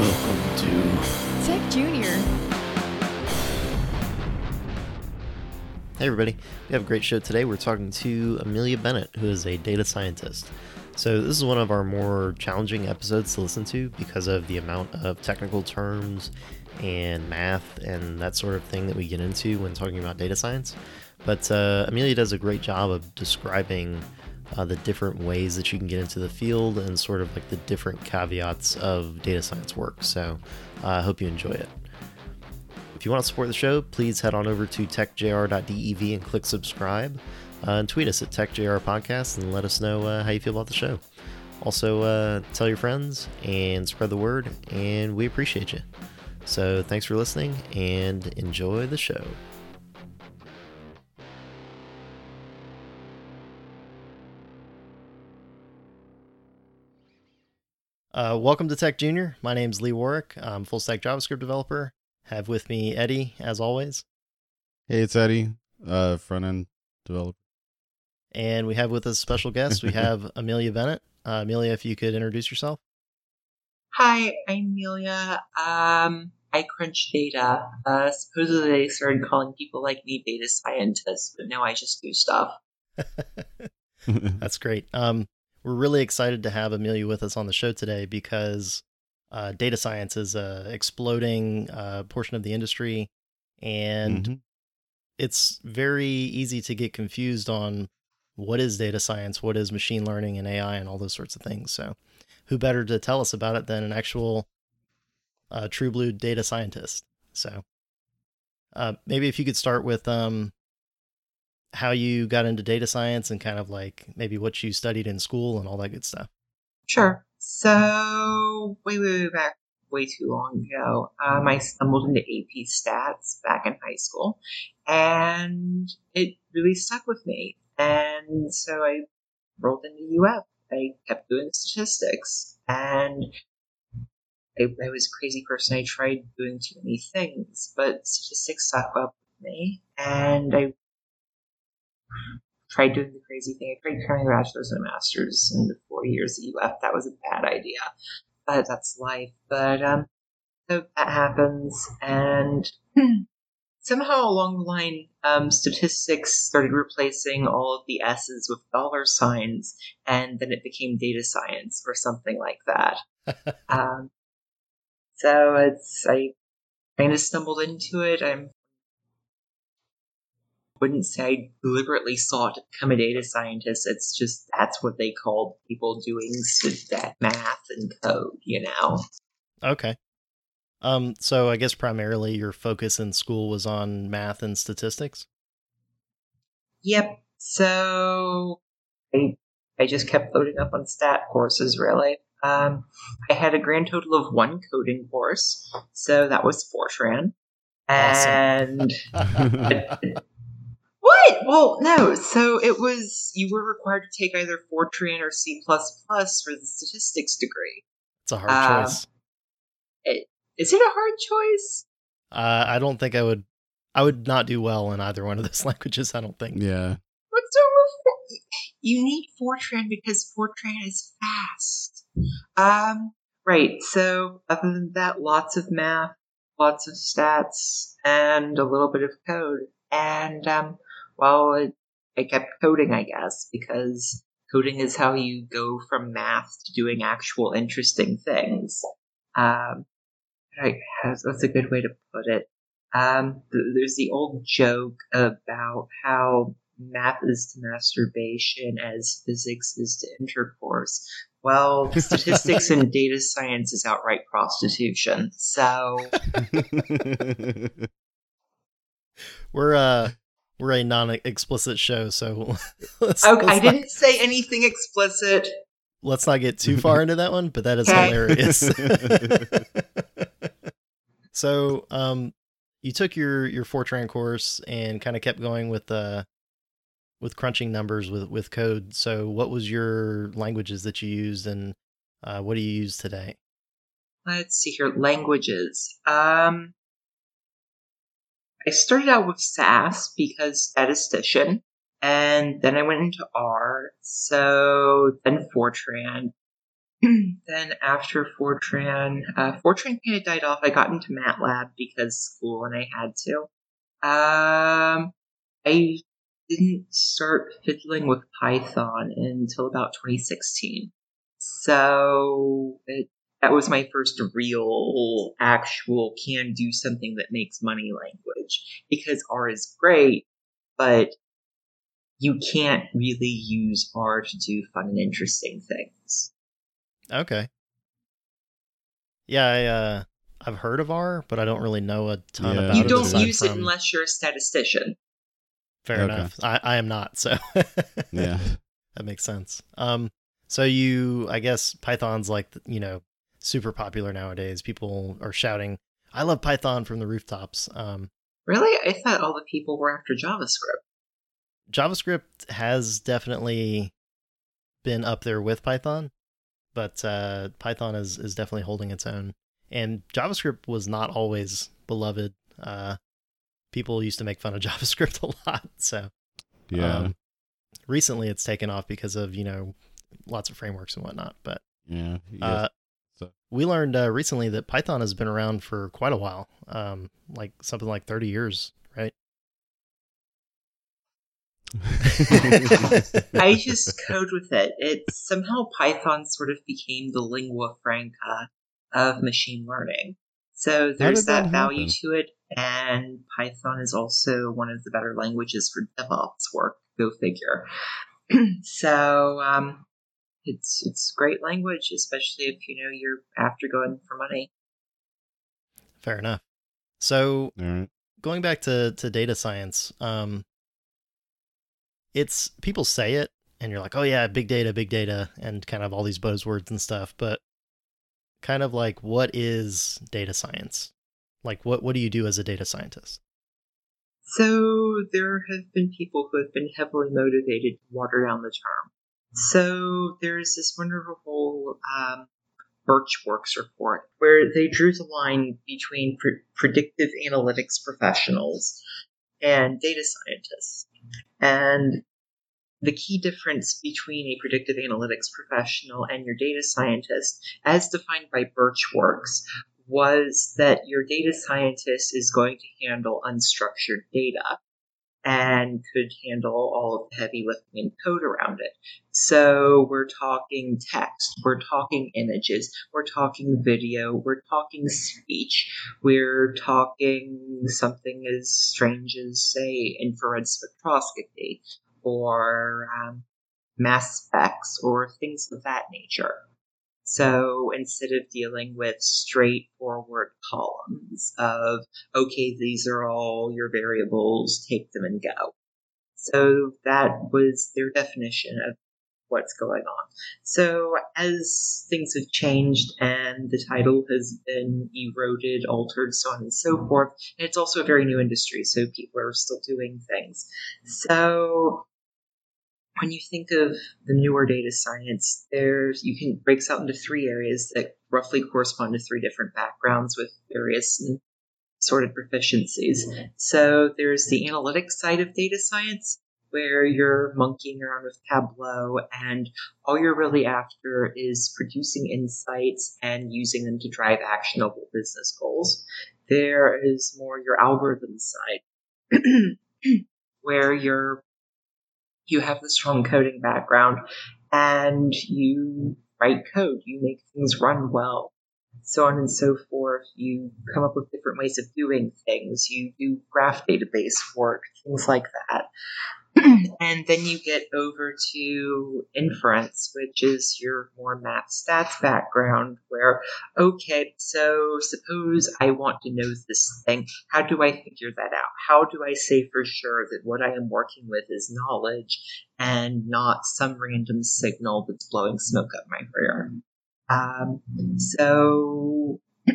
Welcome to Tech Junior. Hey everybody, we have a great show today. We're talking to Amelia Bennett, who is a data scientist. So this is one of our more challenging episodes to listen to because of the amount of technical terms and math and that sort of thing that we get into when talking about data science. But uh, Amelia does a great job of describing uh, the different ways that you can get into the field and sort of like the different caveats of data science work. So uh, I hope you enjoy it. If you want to support the show, please head on over to techjr.dev and click subscribe. Uh, and tweet us at TechJR Podcast and let us know uh, how you feel about the show. Also, uh, tell your friends and spread the word, and we appreciate you. So, thanks for listening and enjoy the show. Uh, welcome to Tech Junior. My name is Lee Warwick. I'm full stack JavaScript developer. Have with me Eddie, as always. Hey, it's Eddie, uh, front end developer. And we have with us a special guest. We have Amelia Bennett. Uh, Amelia, if you could introduce yourself. Hi, I'm Amelia. Um, I crunch data. Uh, supposedly they started calling people like me data scientists, but now I just do stuff. That's great. Um, we're really excited to have Amelia with us on the show today because uh, data science is a exploding uh, portion of the industry, and Mhm. it's very easy to get confused on what is data science, what is machine learning and AI, and all those sorts of things. So, who better to tell us about it than an actual uh, true blue data scientist? So, uh, maybe if you could start with um, how you got into data science and kind of like maybe what you studied in school and all that good stuff. Sure. So, way, way, way back, way too long ago, um, I stumbled into AP Stats back in high school, and it really stuck with me. And so I rolled into UF. I kept doing statistics, and I, I was a crazy person. I tried doing too many things, but statistics stuck up with me, and I tried doing the crazy thing. I tried cramming a bachelor's and a master's in the four years that you left. That was a bad idea, but that's life. But um, so that happens, and somehow along the line, um, statistics started replacing all of the S's with dollar signs, and then it became data science or something like that. um, so it's I kind of stumbled into it. I'm wouldn't say I deliberately sought to become a data scientist. It's just that's what they called people doing that math and code, you know. Okay. Um, so I guess primarily your focus in school was on math and statistics. Yep. So I I just kept loading up on stat courses. Really, um, I had a grand total of one coding course, so that was Fortran, and what? Well, no. So it was you were required to take either Fortran or C plus for the statistics degree. It's a hard Uh, choice. It, is it a hard choice? Uh, I don't think I would. I would not do well in either one of those languages. I don't think. yeah. What's wrong with For- You need Fortran because Fortran is fast. Um, right. So other than that, lots of math, lots of stats, and a little bit of code. And um, well, it, I kept coding, I guess, because coding is how you go from math to doing actual interesting things. Um, right. That's that's a good way to put it. Um, th- there's the old joke about how math is to masturbation as physics is to intercourse. Well, statistics and data science is outright prostitution. So, We're uh, we're a non-explicit show, so let's, okay, I let's, not, didn't say anything explicit. let's not get too far into that one. But that is Okay. hilarious. so, um, you took your your Fortran course and kind of kept going with uh with crunching numbers with with code. So, what was your languages that you used, and uh, what do you use today? Let's see here. Languages. Um, I started out with SAS because statistician, and then I went into R. So then Fortran, then after Fortran, uh, Fortran kind of died off. I got into MATLAB because school and I had to. Um, I didn't start fiddling with Python until about 2016. So it, that was my first real, actual, can do something that makes money language. Because R is great, but you can't really use R to do fun and interesting things. Okay. Yeah, I, uh, I've heard of R, but I don't really know a ton Yeah. about You it. You don't aside use it unless you're a statistician. Fair Okay. enough. I, I am not, so Yeah. that makes sense. Um, so you, I guess Python's like you know super popular nowadays. People are shouting, "I love Python" from the rooftops. Um, Really? I thought all the people were after JavaScript. JavaScript has definitely been up there with Python, but uh, Python is is definitely holding its own. And JavaScript was not always beloved. Uh, people used to make fun of JavaScript a lot. So Yeah. um, recently, it's taken off because of you know lots of frameworks and whatnot. But yeah. Yes. uh, so- we learned uh, recently that Python has been around for quite a while, um, like something like thirty years, right? I just code with it. It somehow Python sort of became the lingua franca of machine learning. So there's that that value happen? to it, and Python is also one of the better languages for DevOps work. Go figure. so um, it's it's great language, especially if you know you're after going for money. Fair enough. So All right. going back to to data science, um, it's people say it, and you're like, oh yeah, big data, big data, and kind of all these buzzwords and stuff. But kind of like, what is data science? Like, what what do you do as a data scientist? So there have been people who have been heavily motivated to water down the term. So there's this wonderful um, Burtch Works report where they drew the line between pre- predictive analytics professionals and data scientists. And the key difference between a predictive analytics professional and your data scientist, as defined by Burtch Works, was that your data scientist is going to handle unstructured data and could handle all of the heavy lifting and code around it. So we're talking text, we're talking images, we're talking video, we're talking speech, we're talking something as strange as, say, infrared spectroscopy or um, mass specs or things of that nature. So instead of dealing with straightforward columns of, okay, these are all your variables, take them and go. So that was their definition of what's going on. So as things have changed and the title has been eroded, altered, so on and so forth, and it's also a very new industry, so people are still doing things. So when you think of the newer data science, there's you can breaks out into three areas that roughly correspond to three different backgrounds with various sorted proficiencies. So there's the analytics side of data science, where you're monkeying around with Tableau and all you're really after is producing insights and using them to drive actionable business goals. There is more your algorithm side, where you're you have the strong coding background and you write code, you make things run well, so on and so forth. You come up with different ways of doing things, you do graph database work, things like that. and then you get over to inference, which is your more math stats background, where, okay, so suppose I want to know this thing. How do I figure that out? How do I say for sure that what I am working with is knowledge and not some random signal that's blowing smoke up my rear? Um, so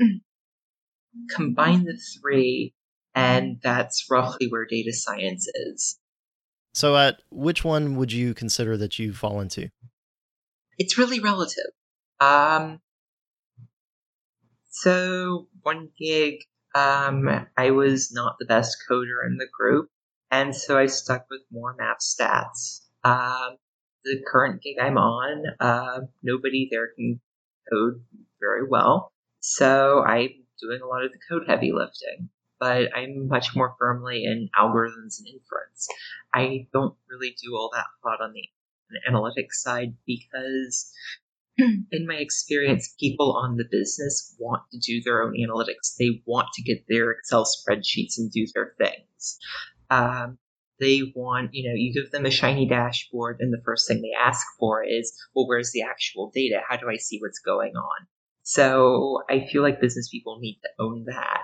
combine the three, and that's roughly where data science is. So, at which one would you consider that you fall into? It's really relative. Um, so one gig, um, I was not the best coder in the group, and so I stuck with more map stats. Um, the current gig I'm on, uh, nobody there can code very well. So I'm doing a lot of the code heavy lifting, but I'm much more firmly in algorithms and inference. I don't really do all that hot on the analytics side because in my experience, people on the business want to do their own analytics. They want to get their Excel spreadsheets and do their things. Um, they want, you know, you give them a shiny dashboard, and the first thing they ask for is, well, where's the actual data? How do I see what's going on? So I feel like business people need to own that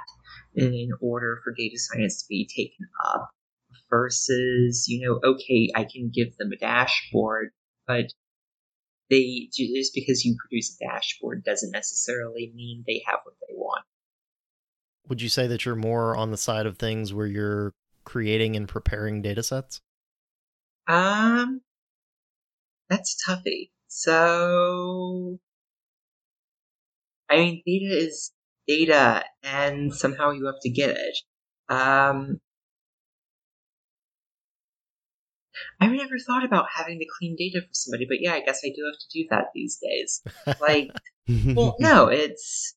in order for data science to be taken up versus, you know, okay, I can give them a dashboard, but they just because you produce a dashboard doesn't necessarily mean they have what they want. Would you say that you're more on the side of things where you're creating and preparing data sets? Um, that's toughy. So, I mean, data is data, and somehow you have to get it. Um, I've never thought about having to clean data for somebody, but yeah, I guess I do have to do that these days. Like, well, no, it's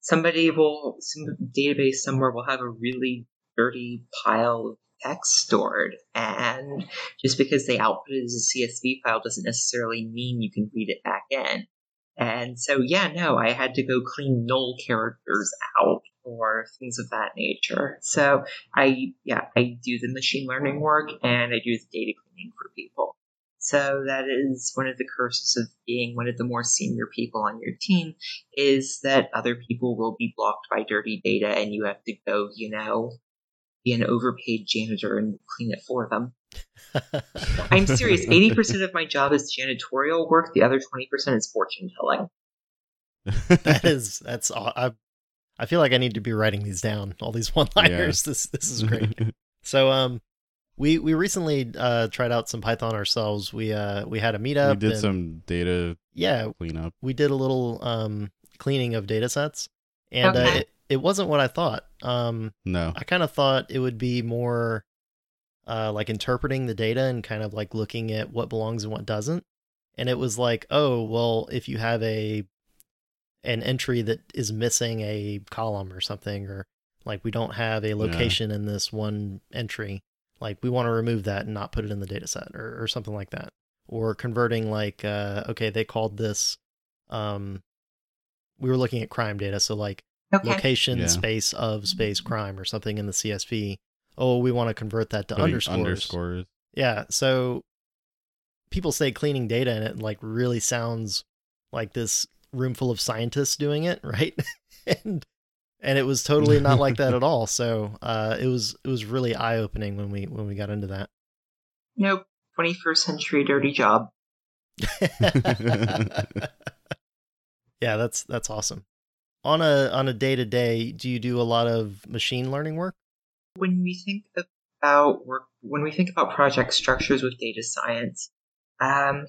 somebody will, some database somewhere will have a really dirty pile of text stored, and just because they output it as a CSV file doesn't necessarily mean you can read it back in. And so, yeah, no, I had to go clean null characters out or things of that nature. So I, yeah, I do the machine learning work and I do the data cleaning for people. So that is one of the curses of being one of the more senior people on your team is that other people will be blocked by dirty data and you have to go, you know, be an overpaid janitor and clean it for them. I'm serious. 80% of my job is janitorial work. The other 20% is fortune telling. that is, that's, I, I feel like I need to be writing these down, all these one liners. Yeah. This, this is great. so, um, we, we recently, uh, tried out some Python ourselves. We, uh, we had a meetup. We did and, some data yeah, cleanup. We did a little, um, cleaning of data sets and, uh, okay. uh, it, it wasn't what I thought. Um, no, I kind of thought it would be more uh, like interpreting the data and kind of like looking at what belongs and what doesn't. And it was like, oh, well, if you have a an entry that is missing a column or something, or like we don't have a location yeah. in this one entry, like we want to remove that and not put it in the data set or, or something like that. Or converting like, uh, okay, they called this, um, we were looking at crime data. So like okay. location yeah. space of space crime or something in the CSV oh, we want to convert that to Putting underscores. underscores. Yeah. So people say cleaning data and it like really sounds like this room full of scientists doing it, right? and and it was totally not like that at all. So uh, it was it was really eye opening when we when we got into that. Nope, twenty first century dirty job. yeah, that's that's awesome. On a on a day to day, do you do a lot of machine learning work? When we think about work, when we think about project structures with data science, um,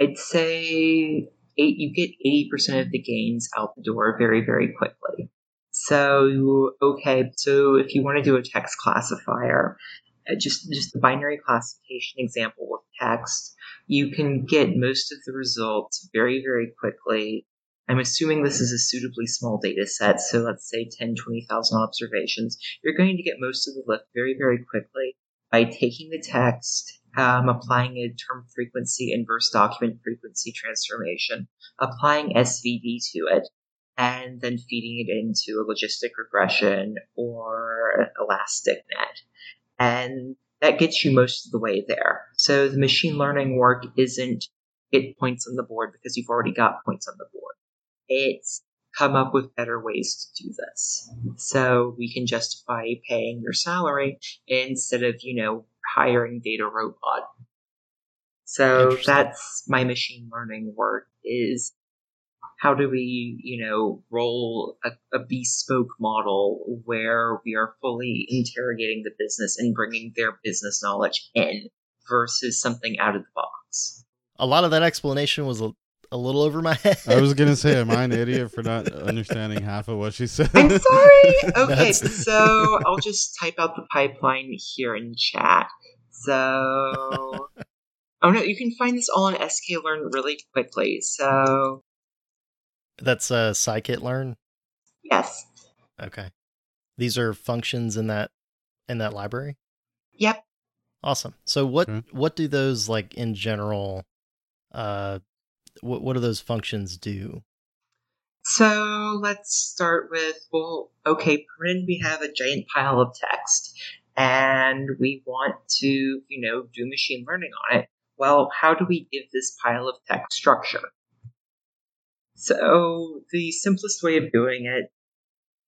I'd say eight, you get 80% of the gains out the door very, very quickly. So, okay, so if you want to do a text classifier, uh, just just the binary classification example with text, you can get most of the results very, very quickly I'm assuming this is a suitably small data set, so let's say 10, 20,000 observations. You're going to get most of the lift very, very quickly by taking the text, um, applying a term frequency inverse document frequency transformation, applying SVD to it, and then feeding it into a logistic regression or elastic net. And that gets you most of the way there. So the machine learning work isn't get points on the board because you've already got points on the board it's come up with better ways to do this. So we can justify paying your salary instead of, you know, hiring DataRobot. So that's my machine learning work is how do we, you know, roll a, a, bespoke model where we are fully interrogating the business and bringing their business knowledge in versus something out of the box. A lot of that explanation was a a little over my head. I was gonna say, am I an idiot for not understanding half of what she said? I'm sorry. Okay, so I'll just type out the pipeline here in chat. So, oh no, you can find this all on sklearn really quickly. So, That's uh, scikit-learn. Yes. Okay. These are functions in that in that library. Yep. Awesome. So what Okay. what do those like in general? Uh, what what do those functions do? So let's start with well, okay, pretend we have a giant pile of text and we want to, you know, do machine learning on it. Well, how do we give this pile of text structure? So the simplest way of doing it,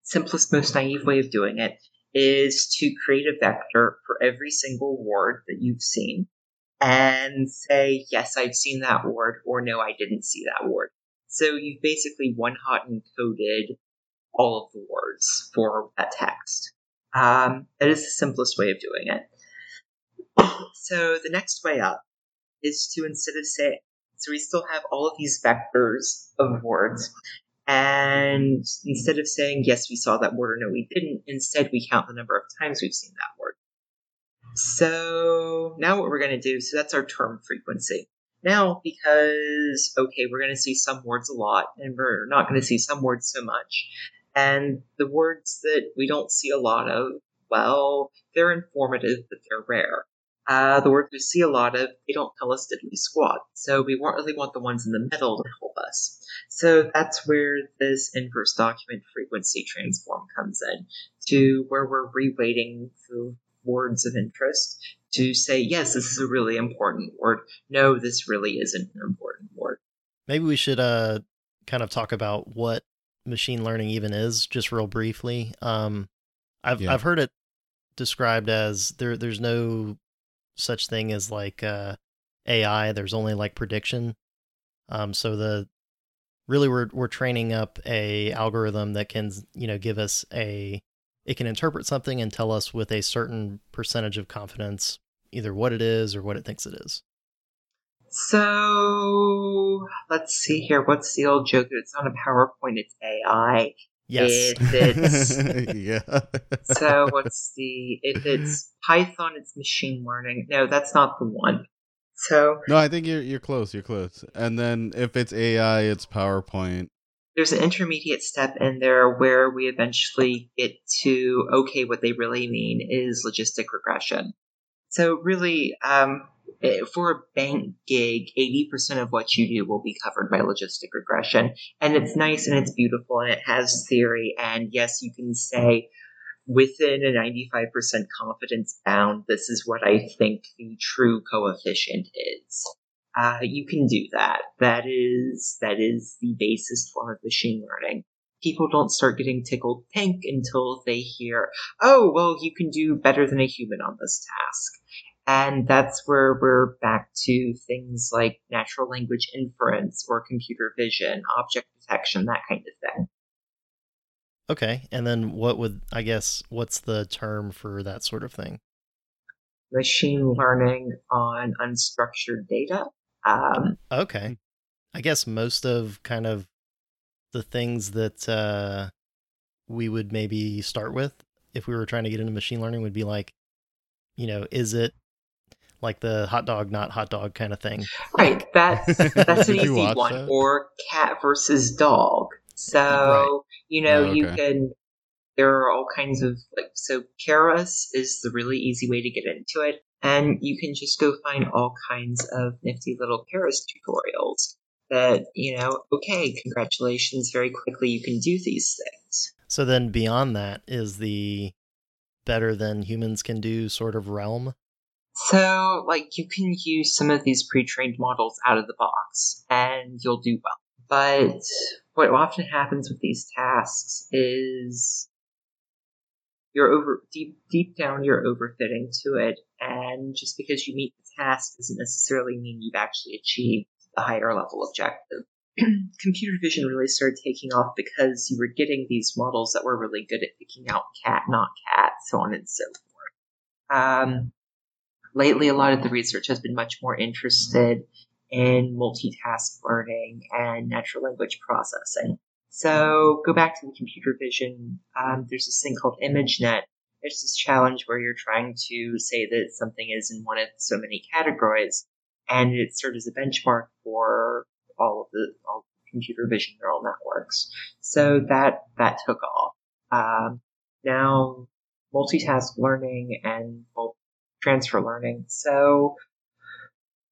simplest, most naive way of doing it, is to create a vector for every single word that you've seen and say, yes, I've seen that word, or no, I didn't see that word. So you've basically one hot encoded all of the words for that text. Um, that is the simplest way of doing it. So the next way up is to instead of say, so we still have all of these vectors of words, and instead of saying yes, we saw that word or no, we didn't, instead we count the number of times we've seen that word. So now what we're going to do, so that's our term frequency. Now, because, okay, we're going to see some words a lot, and we're not going to see some words so much, and the words that we don't see a lot of, well, they're informative, but they're rare. Uh, the words we see a lot of, they don't tell us diddly squat, so we really want the ones in the middle to help us. So that's where this inverse document frequency transform comes in, to where we're reweighting the words of interest to say, yes, this is a really important word. No, this really isn't an important word. Maybe we should uh kind of talk about what machine learning even is, just real briefly. Um, I've Yeah. I've heard it described as there there's no such thing as like uh, AI. There's only like prediction. Um, so the really we're we're training up a algorithm that can you know give us a it can interpret something and tell us with a certain percentage of confidence either what it is or what it thinks it is. So let's see here. What's the old joke? It's not a PowerPoint, it's AI. Yes. If it's yeah. so what's the if it's Python, it's machine learning. No, that's not the one. So No, I think you're you're close. You're close. And then if it's AI, it's PowerPoint. There's an intermediate step in there where we eventually get to okay, what they really mean is logistic regression. So really, um, eh, for a bank gig, eighty percent of what you do will be covered by logistic regression, and it's nice and it's beautiful and it has theory. And yes, you can say within a ninety-five percent confidence bound, this is what I think the true coefficient is. Uh, you can do that. That is that is the basest form of machine learning. People don't start getting tickled pink until they hear, "Oh, well, you can do better than a human on this task." And that's where we're back to things like natural language inference or computer vision, object detection, that kind of thing. Okay. And then what would I guess what's the term for that sort of thing? Machine learning on unstructured data. Um, Okay. I guess most of kind of the things that uh, we would maybe start with if we were trying to get into machine learning would be like, you know, is it like the hot dog, not hot dog kind of thing? right, that's that's an easy one. that? Or cat versus dog. So Right. you know Oh, you can. There are all kinds of like so. Keras is the really easy way to get into it, and you can just go find all kinds of nifty little Keras tutorials. That you know, okay, congratulations! Very quickly, you can do these things. So then beyond that is the better than humans can do sort of realm. So, like, you can use some of these pre-trained models out of the box, and you'll do well. But what often happens with these tasks is you're over deep deep down you're overfitting to it, and just because you meet the task doesn't necessarily mean you've actually achieved the higher level objective. Computer vision really started taking off because you were getting these models that were really good at picking out cat, not cat, so on and so forth. Um, lately a lot of the research has been much more interested in multitask learning and natural language processing. So go back to the computer vision. Um, there's this thing called ImageNet. There's this challenge where you're trying to say that something is in one of so many categories, and it serves as a benchmark for all of the all computer vision neural networks. So that that took off. Um, now multitask learning and well, transfer learning. So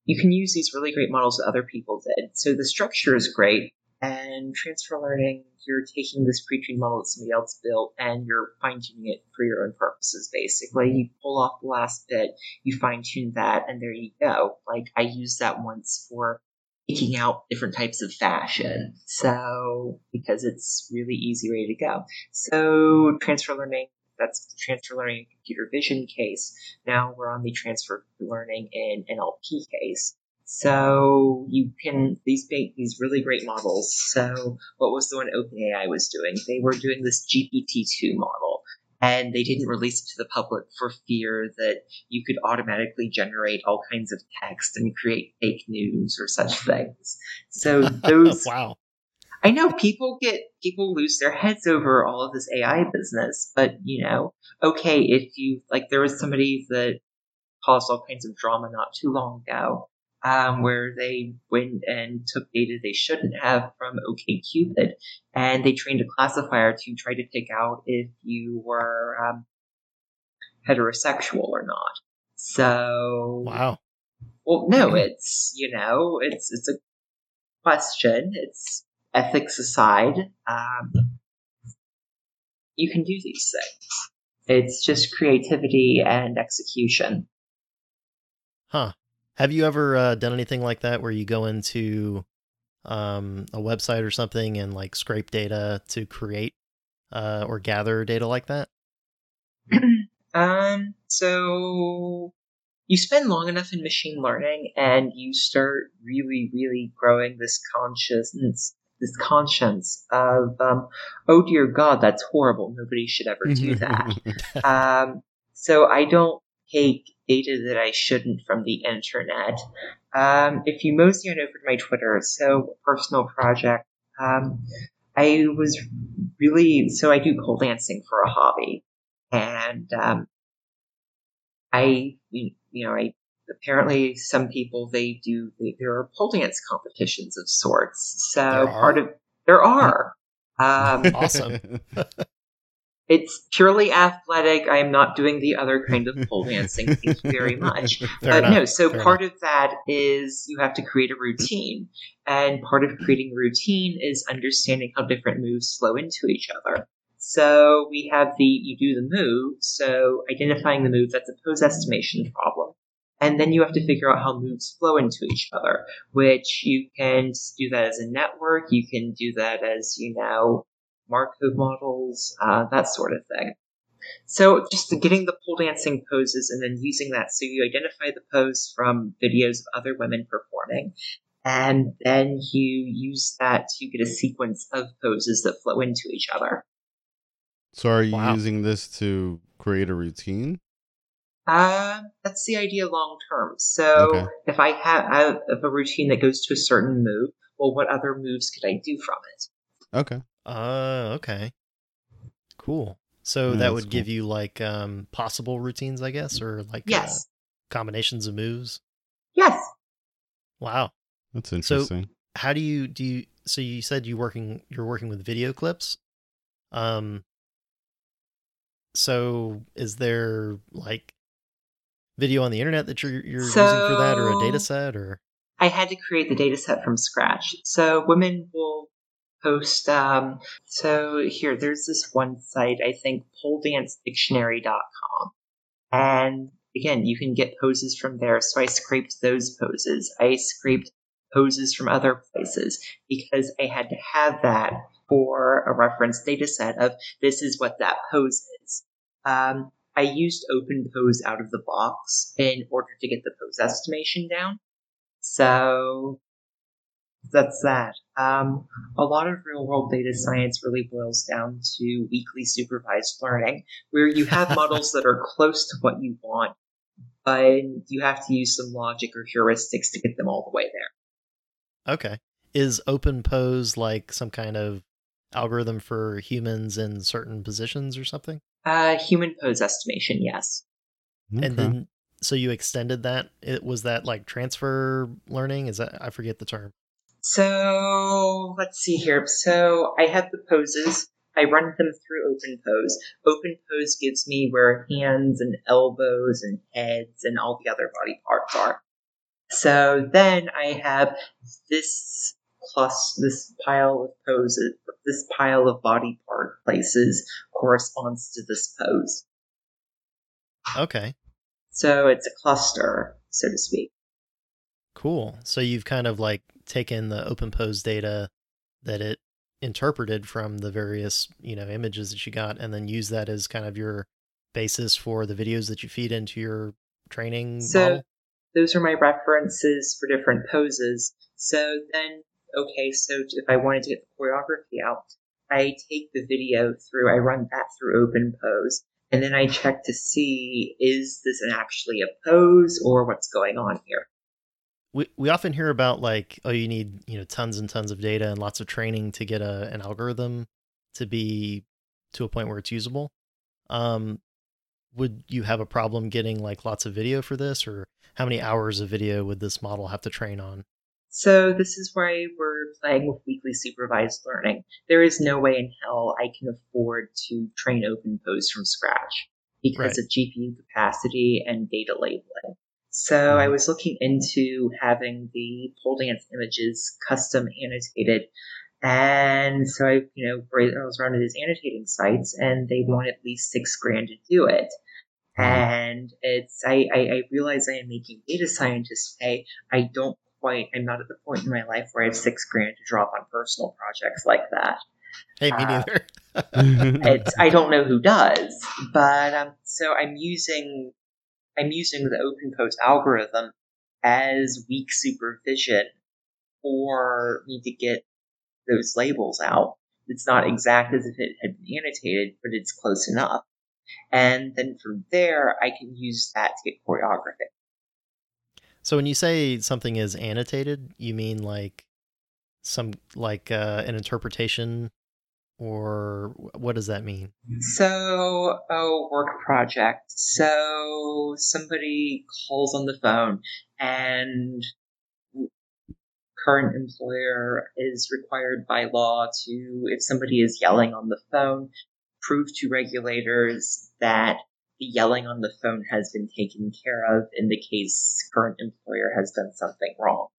you can use these really great models that other people did. So the structure is great. And transfer learning, you're taking this pre-trained model that somebody else built and you're fine-tuning it for your own purposes, basically. Mm-hmm. You pull off the last bit, you fine-tune that, and there you go. Like, I used that once for picking out different types of fashion. So, because it's really easy, ready to go. So, transfer learning, that's the transfer learning in computer vision case. Now we're on the transfer learning in NLP case. So you can these make these really great models. So what was the one OpenAI was doing? They were doing this GPT-2 model, and they didn't release it to the public for fear that you could automatically generate all kinds of text and create fake news or such things. So those wow. I know people get people lose their heads over all of this AI business, but you know, okay, if you like, there was somebody that caused all kinds of drama not too long ago, um, where they went and took data they shouldn't have from OKCupid, and they trained a classifier to try to pick out if you were um, heterosexual or not. So, Wow. well, no, it's you know, it's it's a question. It's ethics aside, um, you can do these things. It's just creativity and execution. Huh. Have you ever uh, done anything like that where you go into um, a website or something and like scrape data to create uh, or gather data like that? um, so you spend long enough in machine learning and you start really, really growing this consciousness, this conscience of, um, oh dear God, that's horrible. Nobody should ever do that. um, so I don't take data that I shouldn't from the internet. Um, if you mosey on over to my Twitter, so personal project, um, I was really so I do pole dancing for a hobby, and um, I you know I apparently some people they do they, there are pole dance competitions of sorts. So part of there are. Um, Awesome. it's purely athletic. I am not doing the other kind of pole dancing. Thank you very much. Fair but enough, no, so fair part of that is you have to create a routine. And part of creating a routine is understanding how different moves flow into each other. So we have the, you do the move, so identifying the move, that's a pose estimation problem. And then you have to figure out how moves flow into each other, which you can do that as a network, you can do that as, you know, Markov models, uh, that sort of thing. So just getting the pole dancing poses and then using that. So you identify the pose from videos of other women performing, and then you use that to get a sequence of poses that flow into each other. so are you Wow. using this to create a routine? Uh, that's the idea long term. So Okay. if I have, I have a routine that goes to a certain move, well, what other moves could I do from it? Okay. Uh, okay. Cool. So Yeah, that that's would give you like um, possible routines, I guess, or like uh, Yes. combinations of moves. Yes. Wow. That's interesting. So How do you do? You, so you said you working you're working with video clips. Um. So is there like video on the internet that you're you're using for that, or a data set, or I had to create the data set from scratch. So women will post. Um, so here, there's this one site, I think, poledancedictionary.com. And again, you can get poses from there. So I scraped those poses. I scraped poses from other places because I had to have that for a reference data set of this is what that pose is. Um, I used OpenPose out of the box in order to get the pose estimation down. So that's that. Um, a lot of real world data science really boils down to weakly supervised learning, where you have models that are close to what you want, but you have to use some logic or heuristics to get them all the way there. okay? Is OpenPose like some kind of algorithm for humans in certain positions or something? Uh, human pose estimation, yes. And then so you extended that. It was that like transfer learning. Is that I forget the term. So let's see here. So I have the poses. I run them through OpenPose. OpenPose gives me where hands and elbows and heads and all the other body parts are. So then I have this plus this pile of poses, this pile of body part places corresponds to this pose. Okay. So it's a cluster, so to speak. Cool. So you've kind of like taken the OpenPose data that it interpreted from the various, you know, images that you got and then use that as kind of your basis for the videos that you feed into your training So model. those are my references for different poses. So then, okay, so if I wanted to get the choreography out, I take the video through, I run that through OpenPose, and then I check to see is this an actually a pose or what's going on here. We we often hear about like oh you need you know tons and tons of data and lots of training to get a an algorithm to be to a point where it's usable um would you have a problem getting like lots of video for this or how many hours of video would this model have to train on So this is why we're playing with weakly supervised learning. There is no way in hell I can afford to train OpenPose from scratch because Right. of GPU capacity and data labeling. So I was looking into having the pole dance images custom annotated. And so I, you know, browsed around to these annotating sites and they want at least six grand to do it. And it's, I, I, I realize I am making data scientists pay. I don't quite, I'm not at the point in my life where I have six grand to drop on personal projects like that. hey me Uh, neither It's, I don't know who does, but um, so I'm using I'm using the OpenPose algorithm as weak supervision for me to get those labels out. It's not exact as if it had been annotated, but it's close enough. And then from there, I can use that to get choreography. so when you say something is annotated you mean like some like uh, an interpretation or what does that mean So, a work project. So, somebody calls on the phone and current employer is required by law to, if somebody is yelling on the phone, prove to regulators that the yelling on the phone has been taken care of in the case current employer has done something wrong.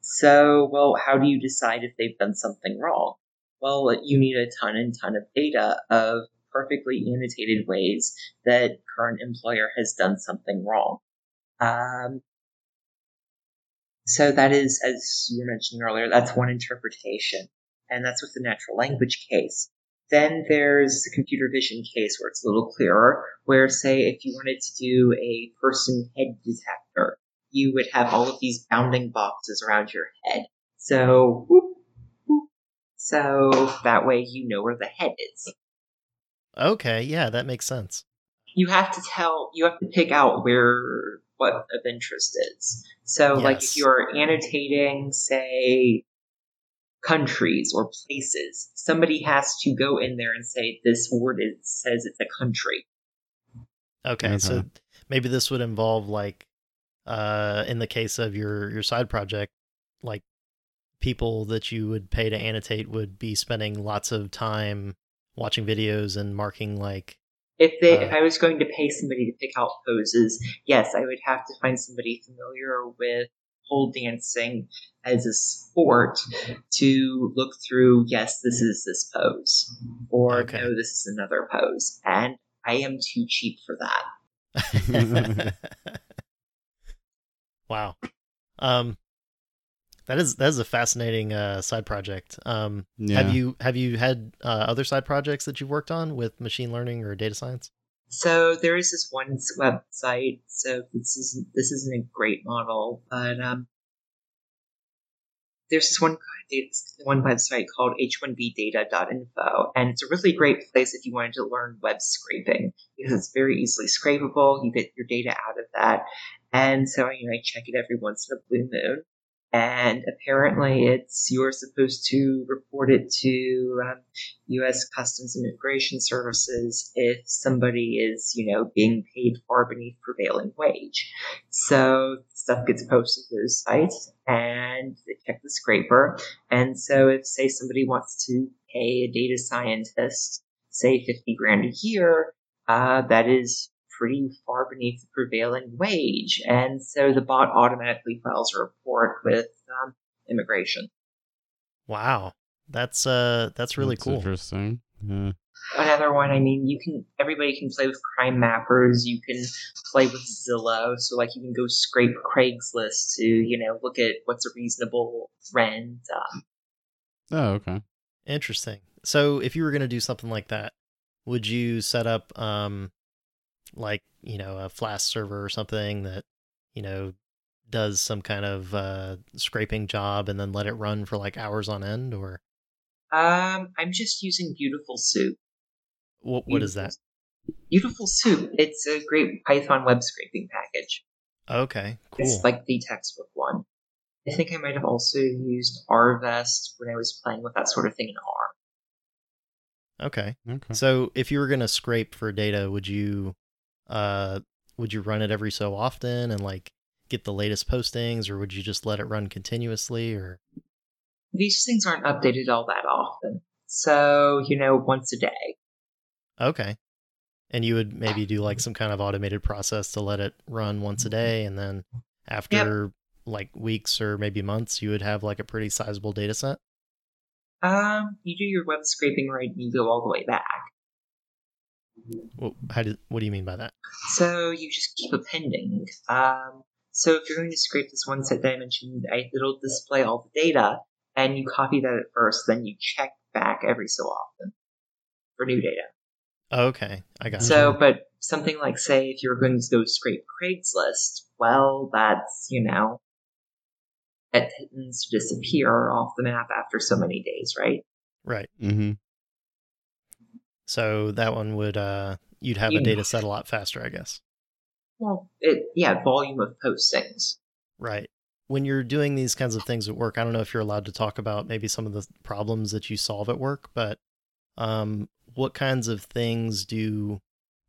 So, well, how do you decide if they've done something wrong? Well, you need a ton and ton of data of perfectly annotated ways that current employer has done something wrong. Um, so that is, as you were mentioning earlier, that's one interpretation, and that's with the natural language case. Then there's the computer vision case where it's a little clearer, where say if you wanted to do a person head detector, you would have all of these bounding boxes around your head. So, whoop. So that way you know where the head is. okay yeah that makes sense. You have to tell you have to pick out where what of interest is. So like if you're annotating say countries or places somebody has to go in there and say this word is, says it's a country. Okay, so maybe this would involve like uh in the case of your your side project like people that you would pay to annotate would be spending lots of time watching videos and marking like if they if Uh. i was going to pay somebody to pick out poses yes i would have to find somebody familiar with pole dancing as a sport to look through yes this is this pose or Okay. no this is another pose and i am too cheap for that wow um that is that is a fascinating uh side project um yeah. have you have you had uh, other side projects that you've worked on with machine learning or data science So there is this one website. So this isn't this isn't a great model, but um, there's this one it's one website called h1bdata.info, and it's a really great place if you wanted to learn web scraping because it's very easily scrapable. You get your data out of that, and so you know I check it every once in a blue moon. And apparently it's you're supposed to report it to um, U.S. Customs and Immigration Services if somebody is, you know, being paid far beneath prevailing wage. So stuff gets posted to those sites, and they check the scraper. And so if, say, somebody wants to pay a data scientist, say, fifty grand a year, uh, that is pretty far beneath the prevailing wage. And so the bot automatically files a report with um, immigration. Wow. That's uh that's really That's cool. Interesting. Yeah. Another one, I mean, you can everybody can play with crime mappers. You can play with Zillow, so like you can go scrape Craigslist to you know look at what's a reasonable rent. Um, Oh, okay. Interesting. So if you were going to do something like that, would you set up um like, you know, a Flask server or something that, you know, does some kind of uh scraping job and then let it run for like hours on end or um, I'm just using Beautiful Soup. what what is that? Beautiful Soup. It's a great Python web scraping package. Okay, cool. It's like the textbook one. I think I might have also used RVest when I was playing with that sort of thing in R. okay. Okay. So if you were going to scrape for data, would you uh would you run it every so often and like get the latest postings or would you just let it run continuously or These things aren't updated all that often. So, you know, once a day. Okay. And you would maybe do like some kind of automated process to let it run once a day and then after like weeks or maybe months you would have like a pretty sizable data set? Um, you do your web scraping right and you go all the way back. Well, how did what do you mean by that? So you just keep appending. Um, so if you're going to scrape this one set that I mentioned, it'll display all the data, and you copy that at first, then you check back every so often for new data. Okay, I got it. So, you. but something like, say, if you were going to go scrape Craigslist, well, that's, you know, it tends to disappear off the map after so many days, right? Right. Mm-hmm. So that one would uh you'd have a data set a lot faster, I guess. Well, it, yeah, volume of postings. Right. When you're doing these kinds of things at work, I don't know if you're allowed to talk about maybe some of the problems that you solve at work, but um, what kinds of things do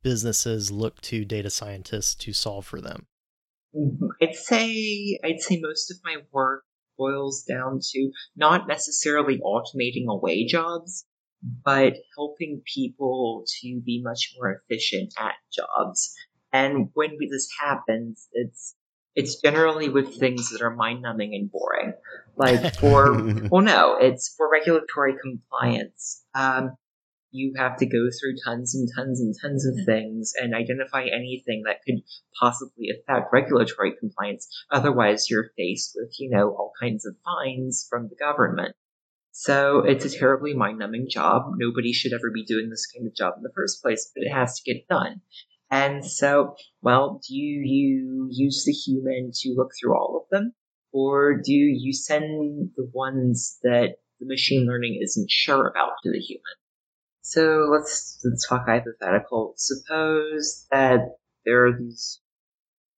businesses look to data scientists to solve for them? I'd say I'd say most of my work boils down to not necessarily automating away jobs, but helping people to be much more efficient at jobs. And when this happens, it's it's generally with things that are mind numbing and boring. Like for well, no, it's for regulatory compliance. Um, you have to go through tons and tons and tons of things and identify anything that could possibly affect regulatory compliance. Otherwise, you're faced with, you know, all kinds of fines from the government. So it's a terribly mind numbing job. Nobody should ever be doing this kind of job in the first place, but it has to get done. And so, well, do you use the human to look through all of them? Or do you send the ones that the machine learning isn't sure about to the human? So let's let's talk hypothetical. Suppose that there are these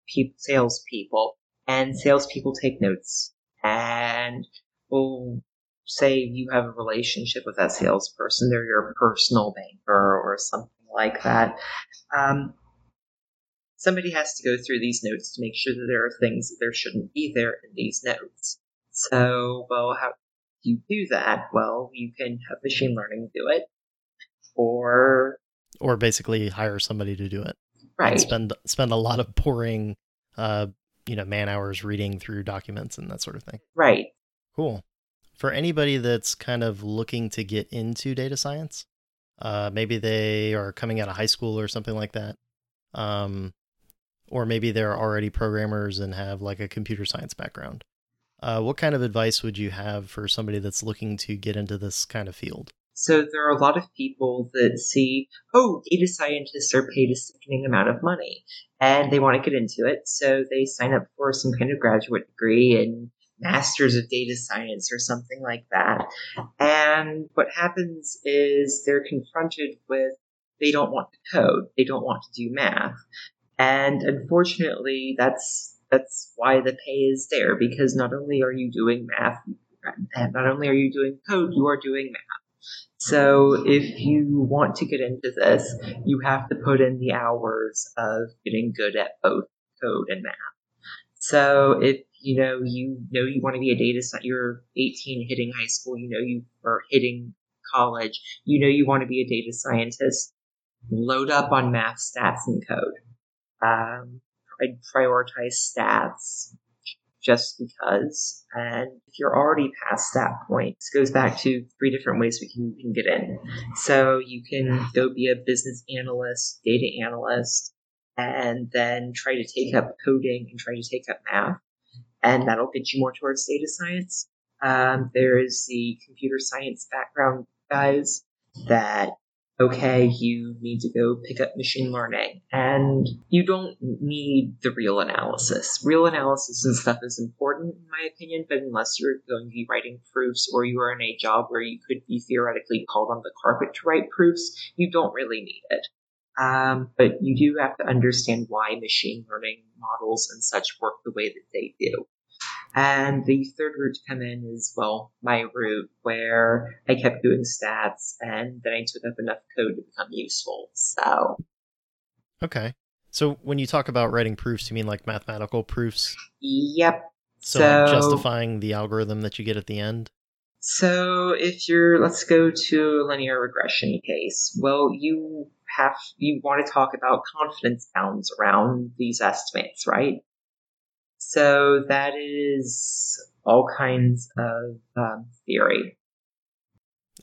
peop salespeople, and salespeople take notes, and we'll say you have a relationship with that salesperson. They're your personal banker or something like that. Um, somebody has to go through these notes to make sure that there are things that there shouldn't be there in these notes. So, well, how do you do that? Well, you can have machine learning do it, or Or basically hire somebody to do it. right, spend spend a lot of boring uh you know man hours reading through documents and that sort of thing right. cool for anybody that's kind of looking to get into data science uh maybe they are coming out of high school or something like that um or maybe they're already programmers and have like a computer science background uh what kind of advice would you have for somebody that's looking to get into this kind of field? So there are a lot of people that see, oh, data scientists are paid a sickening amount of money, and they want to get into it, so they sign up for some kind of graduate degree in Masters of Data Science or something like that. And what happens is they're confronted with they don't want to code, they don't want to do math. And unfortunately, that's That's why the pay is there because not only are you doing math, and not only are you doing code, you are doing math. So if you want to get into this, you have to put in the hours of getting good at both code and math. So if you know you know you want to be a data scientist, you're 18 hitting high school, you know you are hitting college, you know you want to be a data scientist, load up on math, stats, and code. Um, I'd prioritize stats just because. And if you're already past that point, this goes back to three different ways we can, can get in. So you can go be a business analyst, data analyst, and then try to take up coding and try to take up math. And that'll get you more towards data science. Um, there's the computer science background guys that okay, you need to go pick up machine learning. And you don't need the real analysis. Real analysis and stuff is important, in my opinion, but unless you're going to be writing proofs or you are in a job where you could be theoretically called on the carpet to write proofs, you don't really need it. Um, but you do have to understand why machine learning models and such work the way that they do. And the third route to come in is, well, my route where I kept doing stats and then I took up enough code to become useful. So. Okay. So when you talk about writing proofs, you mean like mathematical proofs? Yep. So, so like justifying the algorithm that you get at the end? So if you're, let's go to a linear regression case. Well, you have, you want to talk about confidence bounds around these estimates, right? So that is all kinds of um, theory.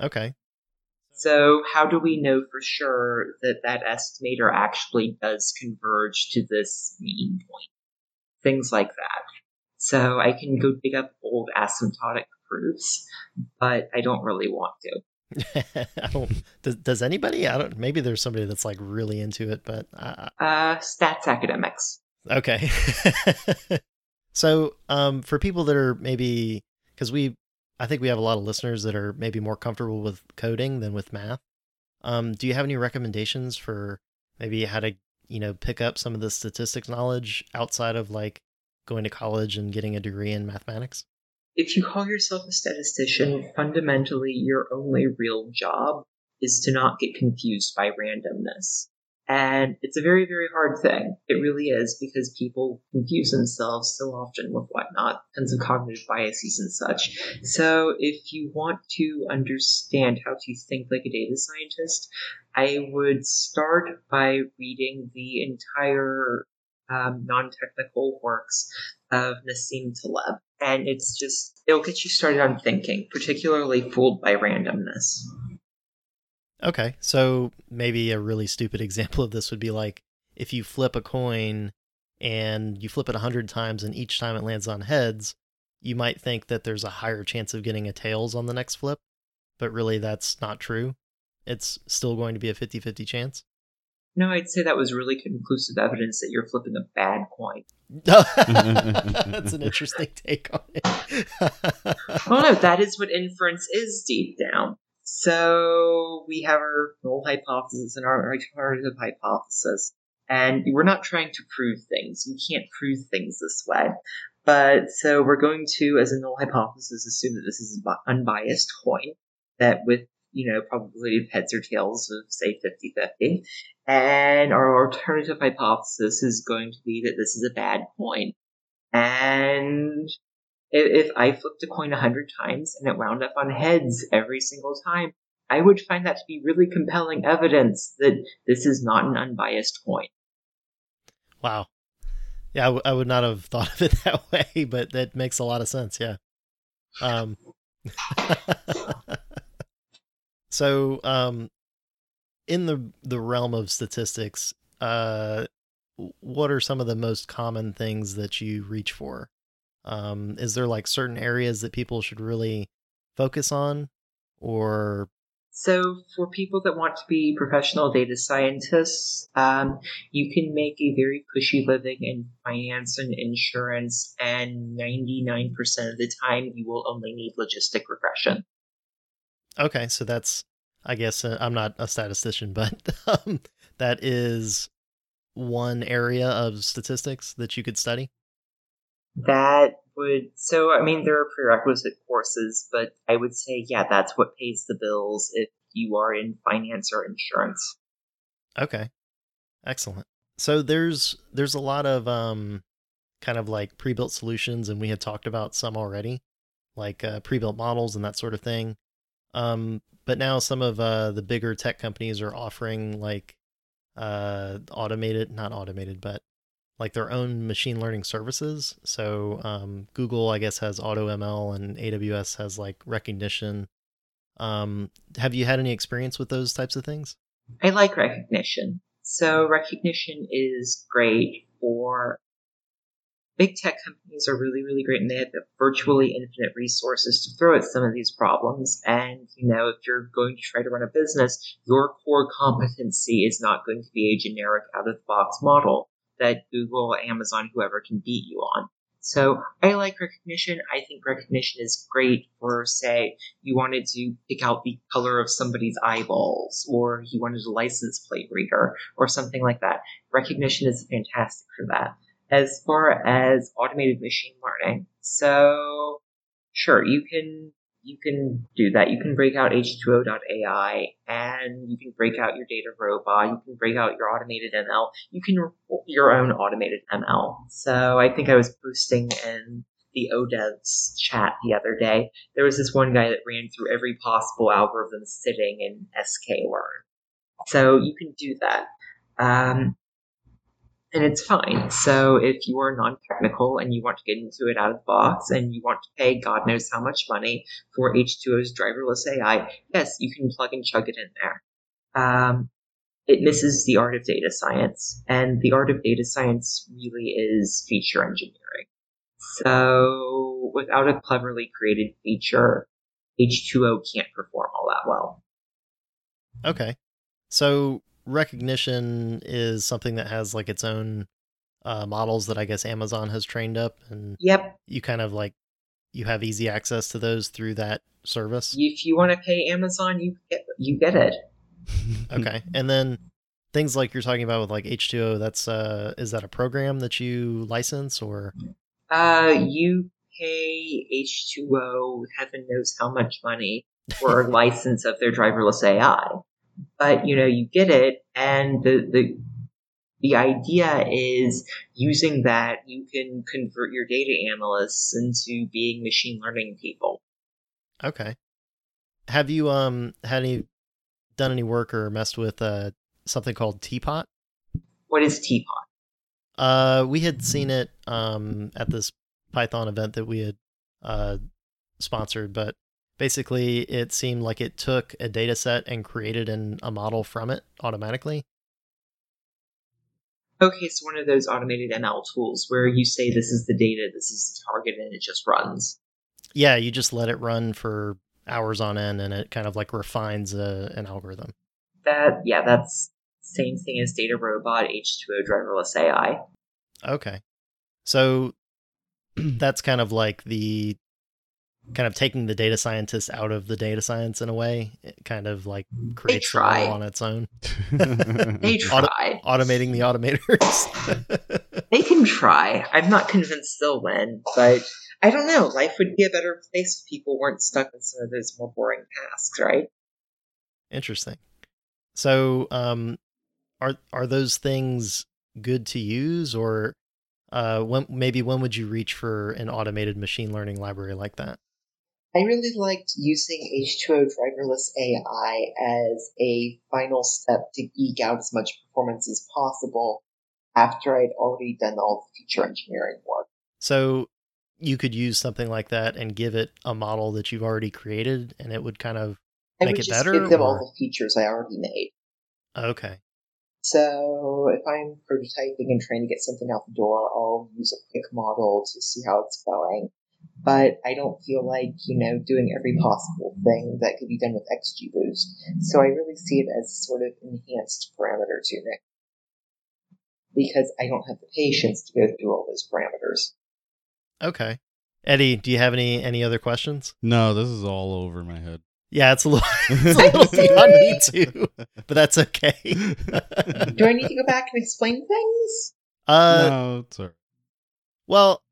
Okay. So how do we know for sure that that estimator actually does converge to this mean point? Things like that. So I can go dig up old asymptotic proofs, but I don't really want to. I don't. Does, does, anybody? I don't. Maybe there's somebody that's like really into it, but uh, uh stats academics. Okay. So, um, for people that are maybe, because we, I think we have a lot of listeners that are maybe more comfortable with coding than with math. Um, do you have any recommendations for maybe how to, you know, pick up some of the statistics knowledge outside of like going to college and getting a degree in mathematics? If you call yourself a statistician, mm. fundamentally your only real job is to not get confused by randomness. And it's a very, very hard thing. It really is because people confuse themselves so often with whatnot, tons of cognitive biases and such. So if you want to understand how to think like a data scientist, I would start by reading the entire um, non-technical works of Nassim Taleb. And it's just, it'll get you started on thinking, particularly fooled by randomness. Okay, so maybe a really stupid example of this would be like if you flip a coin and you flip it a hundred times and each time it lands on heads, you might think that there's a higher chance of getting a tails on the next flip, but really that's not true. It's still going to be a 50 50 chance. No, I'd say that was really conclusive evidence that you're flipping a bad coin. That's an interesting take on it. oh no, that is what inference is deep down. So we have our null hypothesis and our alternative hypothesis. And we're not trying to prove things. You can't prove things this way. But so we're going to, as a null hypothesis, assume that this is an unbiased coin that with, you know, probably heads or tails of say 50-50. And our alternative hypothesis is going to be that this is a bad coin. And if I flipped a coin a hundred times and it wound up on heads every single time, I would find that to be really compelling evidence that this is not an unbiased coin. Wow. Yeah, I, w- I would not have thought of it that way, but that makes a lot of sense. Yeah. Um, so, um, in the the realm of statistics, uh, what are some of the most common things that you reach for? Um, is there like certain areas that people should really focus on or so, for people that want to be professional data scientists, um, you can make a very cushy living in finance and insurance, and 99% of the time, you will only need logistic regression. Okay, so that's, I guess, uh, I'm not a statistician, but um, that is one area of statistics that you could study. That would so I mean there are prerequisite courses, but I would say yeah, that's what pays the bills if you are in finance or insurance. Okay. Excellent. So there's there's a lot of um kind of like pre-built solutions and we had talked about some already, like uh, pre-built models and that sort of thing. Um but now some of uh the bigger tech companies are offering like uh automated not automated but like their own machine learning services. So um Google I guess has AutoML and AWS has like Rekognition. Um have you had any experience with those types of things? I like Rekognition. So Rekognition is great for big tech companies are really, really great and they have virtually infinite resources to throw at some of these problems. And, you know, if you're going to try to run a business, your core competency is not going to be a generic out of the box model that Google, Amazon, whoever can beat you on. So I like Rekognition. I think Rekognition is great for, say, you wanted to pick out the color of somebody's eyeballs, or you wanted a license plate reader, or something like that. Rekognition is fantastic for that. As far as automated machine learning, so sure, you can you can do that. You can break out H2O.ai and you can break out your DataRobot. You can break out your automated ML. You can your own automated ML. So I think I was posting in the ODevs chat the other day. There was this one guy that ran through every possible algorithm sitting in sklearn. So you can do that. Um, and it's fine. So if you are non-technical and you want to get into it out of the box and you want to pay God knows how much money for H2O's driverless AI, yes, you can plug and chug it in there. Um, it misses the art of data science, and the art of data science really is feature engineering. So without a cleverly created feature, H2O can't perform all that well. Okay. So Rekognition is something that has like its own uh, models that I guess Amazon has trained up, and yep, you kind of like you have easy access to those through that service. If you want to pay Amazon, you get you get it. okay, and then things like you're talking about with like H2O, that's uh, is that a program that you license or? Uh, you pay H2O heaven knows how much money for a license of their driverless AI but you know you get it. And the the the idea is using that you can convert your data analysts into being machine learning people. Okay. Have you um had any done any work or messed with uh something called TPOT what is TPOT uh we had seen it um at this python event that we had uh sponsored but basically it seemed like it took a data set and created an, a model from it automatically. Okay so one of those automated ml tools where you say this is the data this is the target and it just runs. Yeah you just let it run for hours on end and it kind of like refines a, an algorithm. That yeah that's same thing as DataRobot h2o driverless ai okay. So that's kind of like the kind of taking the data scientist out of the data science in a way. It kind of like creates role on its own. they try Auto- automating the automators. they can try. I'm not convinced they'll win, but I don't know. Life would be a better place if people weren't stuck in some of those more boring tasks, right? Interesting. So, um, are are those things good to use, or uh, when maybe when would you reach for an automated machine learning library like that? I really liked using H2O driverless AI as a final step to eke out as much performance as possible after I'd already done all the feature engineering work. So you could use something like that and give it a model that you've already created and it would kind of I make would it just better. give them or- all the features I already made. Okay. So if I'm prototyping and trying to get something out the door, I'll use a quick model to see how it's going. But I don't feel like, you know, doing every possible thing that could be done with XGBoost. So I really see it as sort of enhanced parameter tuning. Because I don't have the patience to go through all those parameters. Okay. Eddie, do you have any any other questions? no, this is all over my head. Yeah, it's a little, it's a little beyond me too, but that's okay. Do I need to go back and explain things? uh, no, it's all right. well,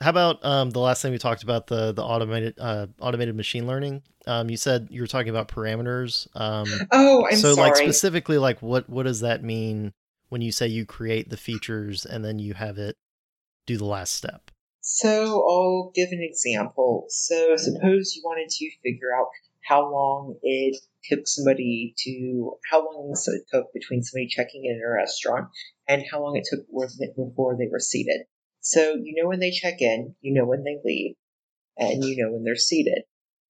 How about um, the last thing we talked about the the automated uh, automated machine learning? Um, you said you were talking about parameters. Um, Oh, I'm so sorry. like specifically, like what what does that mean when you say you create the features and then you have it do the last step? So I'll give an example. So suppose you wanted to figure out how long it took somebody to how long it took between somebody checking in at a restaurant and how long it took before they were seated. So you know when they check in, you know when they leave, and you know when they're seated.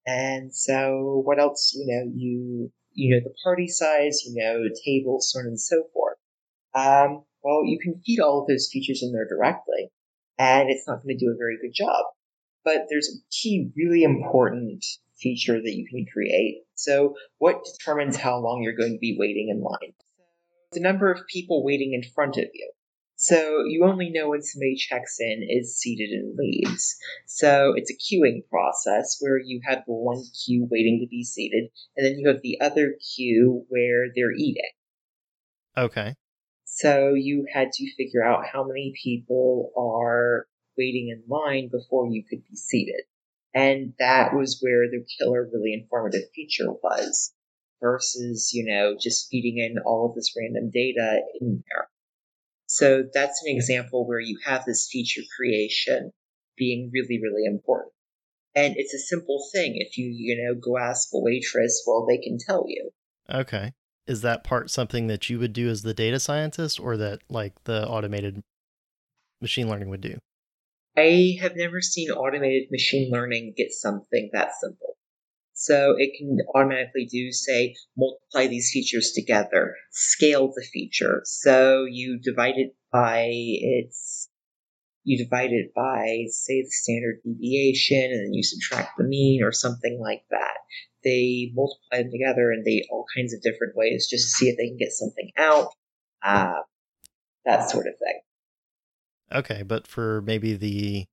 And so what else? You know you you know the party size, you know tables, so on and so forth. Um, well, you can feed all of those features in there directly and it's not going to do a very good job. But there's a key, really important feature that you can create. So, what determines how long you're going to be waiting in line? The number of people waiting in front of you. So, you only know when somebody checks in, is seated, and leaves. So, it's a queuing process where you have one queue waiting to be seated, and then you have the other queue where they're eating. Okay. So you had to figure out how many people are waiting in line before you could be seated. And that was where the killer really informative feature was versus, you know, just feeding in all of this random data in there. So that's an example where you have this feature creation being really, really important. And it's a simple thing. If you, you know, go ask a waitress, well, they can tell you. Okay. Is that part something that you would do as the data scientist or that like the automated machine learning would do? I have never seen automated machine learning get something that simple. So it can automatically do, say, multiply these features together, scale the feature. So you divide it by its, you divide it by, say, the standard deviation, and then you subtract the mean or something like that. They multiply them together and they all kinds of different ways just to see if they can get something out, uh, that sort of thing. Okay, but for maybe the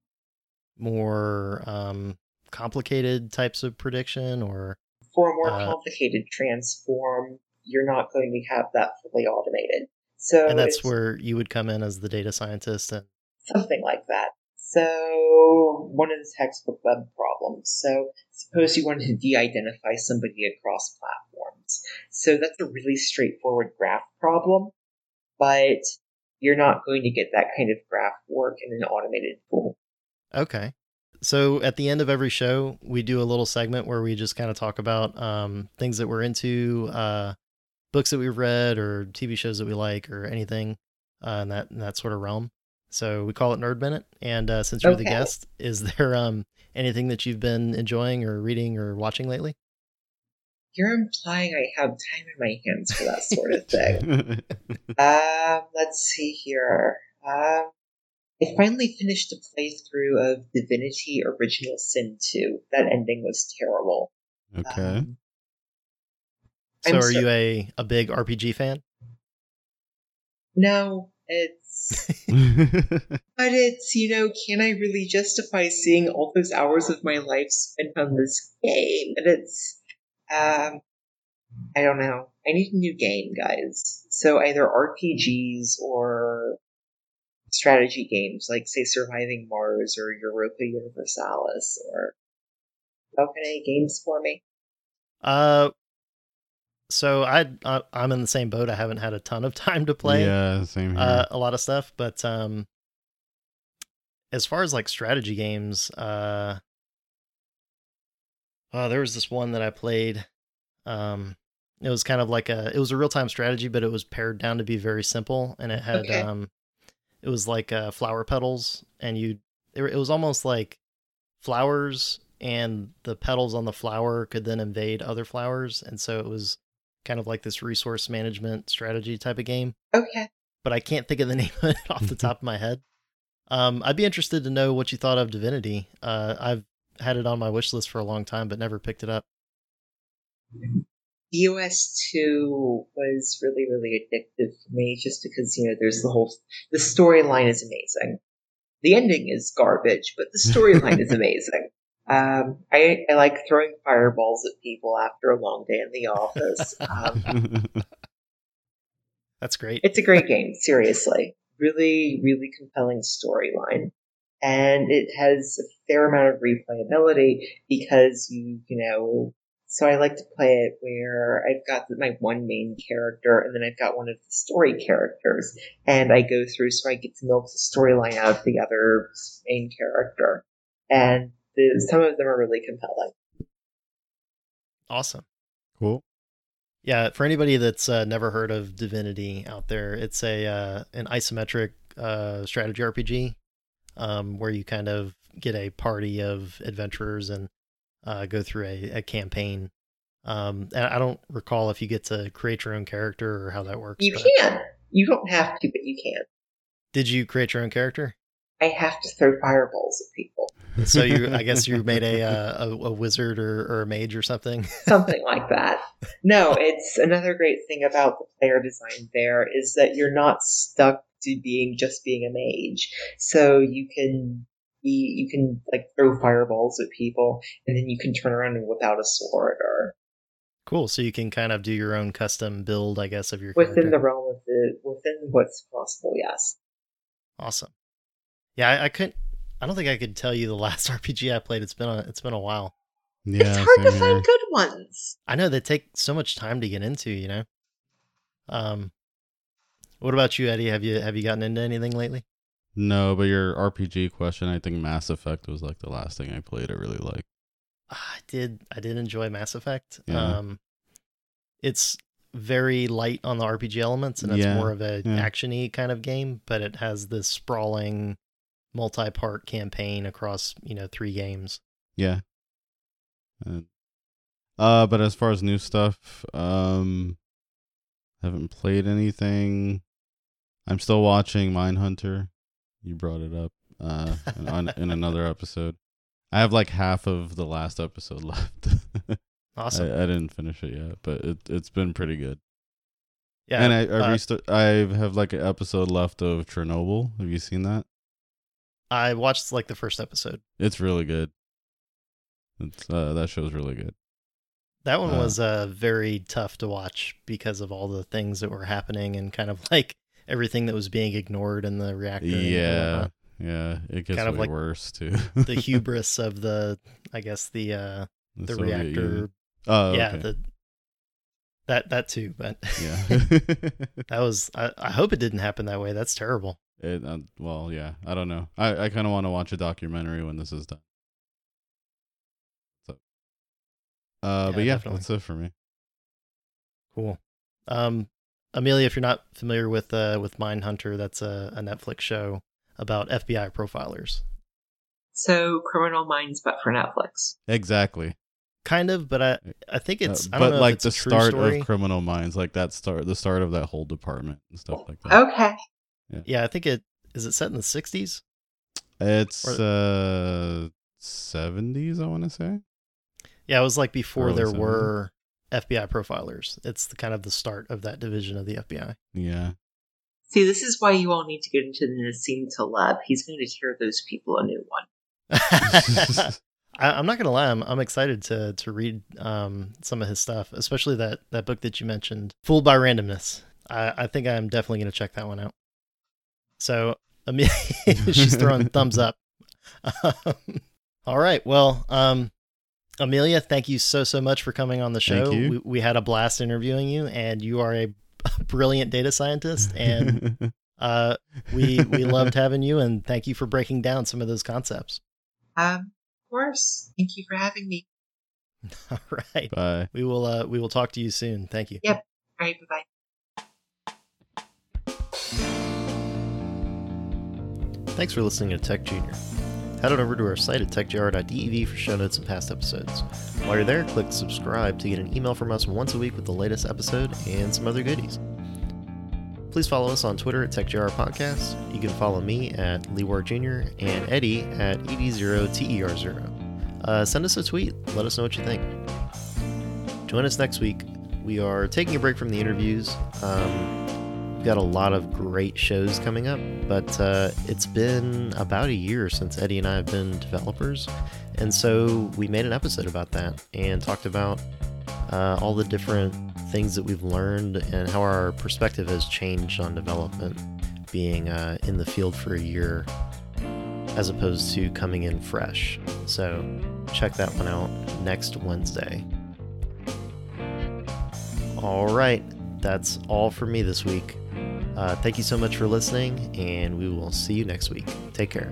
more um, complicated types of prediction or for a more Uh, complicated transform, you're not going to have that fully automated. So and that's where you would come in as the data scientist and something like that. So one of the textbook web problems. So suppose you wanted to de-identify somebody across platforms. So that's a really straightforward graph problem, but you're not going to get that kind of graph work in an automated tool. Okay. So at the end of every show, we do a little segment where we just kind of talk about um, things that we're into, uh, books that we've read, or TV shows that we like, or anything uh, in that in that sort of realm. So we call it Nerd Minute. And uh, since you're the guest, is there um, anything that you've been enjoying or reading or watching lately? You're implying I have time in my hands for that sort of thing. Um, let's see here. Um, I finally finished a playthrough of Divinity Original Sin 2. That ending was terrible. okay. Um, So I'm are so- you a, a big RPG fan? no, it's. But it's, you know, can I really justify seeing all those hours of my life spent on this game? And it's. Um, I don't know. I need a new game, guys. So either RPGs or strategy games, like, say, Surviving Mars or Europa Universalis or. Open any games for me? Uh, so I, I I'm in the same boat. I haven't had a ton of time to play. Yeah, same here. uh, a lot of stuff. But um, as far as like strategy games, uh, uh, there was this one that I played. Um, it was kind of like a it was a real time strategy, but it was pared down to be very simple, and it had Okay. um, it was like uh, flower petals, and you it, was almost like flowers, and the petals on the flower could then invade other flowers, and so it was kind of like this resource management strategy type of game Okay. but I can't think of the name of it off the top of my head. Um, I'd be interested to know what you thought of Divinity. Uh, I've had it on my wish list for a long time, but never picked it up. EOS 2 was really, really addictive for me just because, you know, there's the whole. The storyline is amazing. The ending is garbage, but the storyline is amazing. Um, I, I like throwing fireballs at people after a long day in the office. Um, That's great. it's a great game, seriously. Really, really compelling storyline. and it has a fair amount of replayability because you you know so I like to play it where I've got my one main character and then I've got one of the story characters and I go through so I get to milk the storyline out of the other main character. And the, some of them are really compelling. Awesome. Cool. Yeah, for anybody that's uh, never heard of Divinity out there, it's a uh, an isometric uh, strategy RPG um, where you kind of get a party of adventurers and uh, go through a, a campaign. Um, and I don't recall if you get to create your own character or how that works. You can. You don't have to, but you can. Did you create your own character? I have to throw fireballs at people. So you, I guess you made a uh, a, a wizard or, or a mage or something. Something like that. No, it's another great thing about the player design there is that you're not stuck to being just being a mage. So you can you can like throw fireballs at people and then you can turn around and whip out a sword or Cool. So you can kind of do your own custom build, I guess, of your within character. the realm of the, within what's possible, yes. Awesome. Yeah, I, I couldn't. I don't think I could tell you the last RPG I played. It's been a it's been a while. Yeah, it's hard to same here. find good ones. I know they take so much time to get into. You know. Um, what about you, Eddie? Have you have you gotten into anything lately? No, but your RPG question, I think Mass Effect was like the last thing I played. I really like. I did. I did enjoy Mass Effect. Yeah. Um, it's very light on the RPG elements, and it's Yeah, more of a yeah. actiony kind of game. But it has this sprawling, multi-part campaign across you know three games. Yeah. And, uh, but as far as new stuff, um, haven't played anything. I'm still watching Mindhunter. You brought it up uh in, on, in another episode. I have like half of the last episode left. Awesome. I, I didn't finish it yet, but it it's been pretty good. yeah, and I I, uh, resta- I have like an episode left of Chernobyl. Have you seen that? I watched like the first episode. It's really good. It's uh that show's really good. That one Uh, was uh very tough to watch because of all the things that were happening and kind of like everything that was being ignored in the reactor. Yeah, yeah. It gets Kind of like worse too. the hubris of the, I guess the uh The the reactor. Oh, yeah, okay. the that that too. But yeah. that was. I, I hope it didn't happen that way. That's terrible. it, uh, well, yeah. I don't know. I, I kind of want to watch a documentary when this is done. So, uh, Yeah, but yeah, definitely. that's it for me. Cool. Um, Amelia, if you're not familiar with uh with Mindhunter, that's a, a Netflix show about FBI profilers. So Criminal Minds, but for Netflix. Exactly. Kind of, but I I think Uh, it's I don't but know like if it's the a true start story. of Criminal Minds, like that start, the start of that whole department and stuff like that. Okay. yeah, I think it is it set in the 60s. It's Or- uh seventies, I want to say. Yeah, it was like before Early there 70s. were FBI profilers. It's the kind of the start of that division of the FBI. Yeah. See, this is why you all need to get into the Nassim Taleb. He's going to tear those people a new one. I, I'm not gonna lie, I'm, I'm excited to to read um, some of his stuff, especially that that book that you mentioned, "Fooled by Randomness." I, I think I'm definitely gonna check that one out. So, Amelia, she's throwing thumbs up. Um, all right, well, um, Amelia, thank you so so much for coming on the show. Thank you. We, we had a blast interviewing you, and you are a brilliant data scientist, and uh, we we loved having you, and thank you for breaking down some of those concepts. Um, of course. Thank you for having me. All right. Bye. We will uh we will talk to you soon. Thank you. Yep. All right, bye bye. Thanks for listening to Tech Junior. Head on over to our site at techjr.dev for show notes and past episodes. While you're there, click subscribe to get an email from us once a week with the latest episode and some other goodies. Please follow us on Twitter at TechJR Podcast. You can follow me at Leewar Jr. and Eddie at E ED0TER0. Uh, send us a tweet. Let us know what you think. Join us next week. We are taking a break from the interviews. Um, got a lot of great shows coming up, but uh, it's been about a year since Eddie and I have been developers. And so we made an episode about that and talked about uh, all the different things that we've learned and how our perspective has changed on development being uh, in the field for a year. as opposed to coming in fresh. So check that one out next Wednesday. All right, that's all for me this week. Uh, thank you so much for listening, and we will see you next week. Take care.